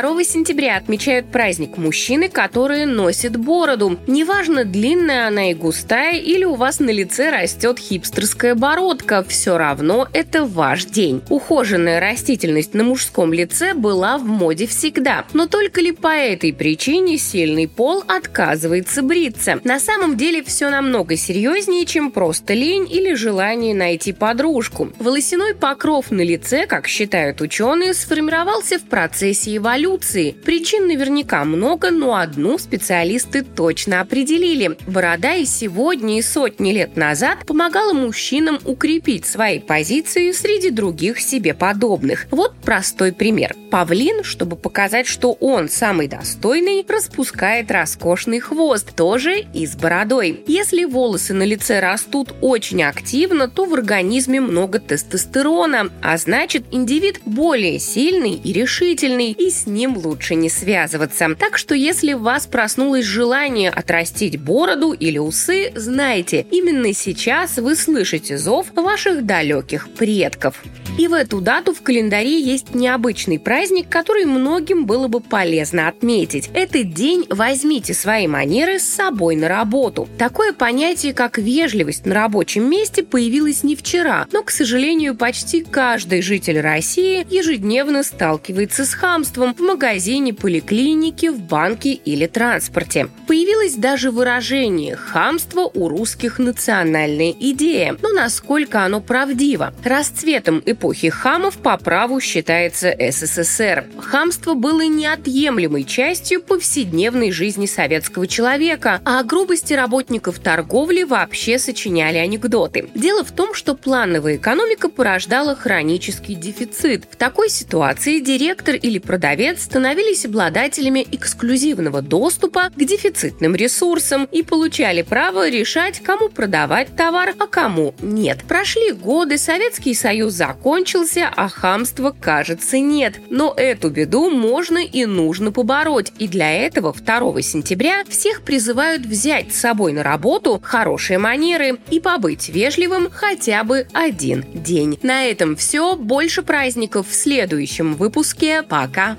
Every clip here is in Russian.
2 сентября отмечают праздник мужчины, которые носят бороду. Неважно, длинная она и густая, или у вас на лице растет хипстерская бородка, все равно это ваш день. Ухоженная растительность на мужском лице была в моде всегда. Но только ли по этой причине сильный пол отказывается бриться? На самом деле все намного серьезнее, чем просто лень или желание найти подружку. Волосяной покров на лице, как считают ученые, сформировался в процессе эволюции эволюции. Причин наверняка много, но одну специалисты точно определили. Борода и сегодня, и сотни лет назад помогала мужчинам укрепить свои позиции среди других себе подобных. Вот простой пример. Павлин, чтобы показать, что он самый достойный, распускает роскошный хвост, тоже и с бородой. Если волосы на лице растут очень активно, то в организме много тестостерона, а значит индивид более сильный и решительный, и с ним лучше не связываться. Так что если у вас проснулось желание отрастить бороду или усы, знайте, именно сейчас вы слышите зов ваших далеких предков. И в эту дату в календаре есть необычный праздник, который многим было бы полезно отметить. Этот день возьмите свои манеры с собой на работу. Такое понятие, как вежливость на рабочем месте, появилось не вчера, но, к сожалению, почти каждый житель России ежедневно сталкивается с хамством в магазине, поликлинике, в банке или транспорте. Появилось даже выражение «хамство у русских национальная идея». Но насколько оно правдиво? Расцветом эпохи эпохи хамов по праву считается СССР. Хамство было неотъемлемой частью повседневной жизни советского человека, а о грубости работников торговли вообще сочиняли анекдоты. Дело в том, что плановая экономика порождала хронический дефицит. В такой ситуации директор или продавец становились обладателями эксклюзивного доступа к дефицитным ресурсам и получали право решать, кому продавать товар, а кому нет. Прошли годы, Советский Союз закончился, закончился, а хамства, кажется, нет. Но эту беду можно и нужно побороть. И для этого 2 сентября всех призывают взять с собой на работу хорошие манеры и побыть вежливым хотя бы один день. На этом все. Больше праздников в следующем выпуске. Пока!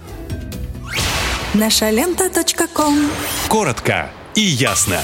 Наша лента. Коротко и ясно.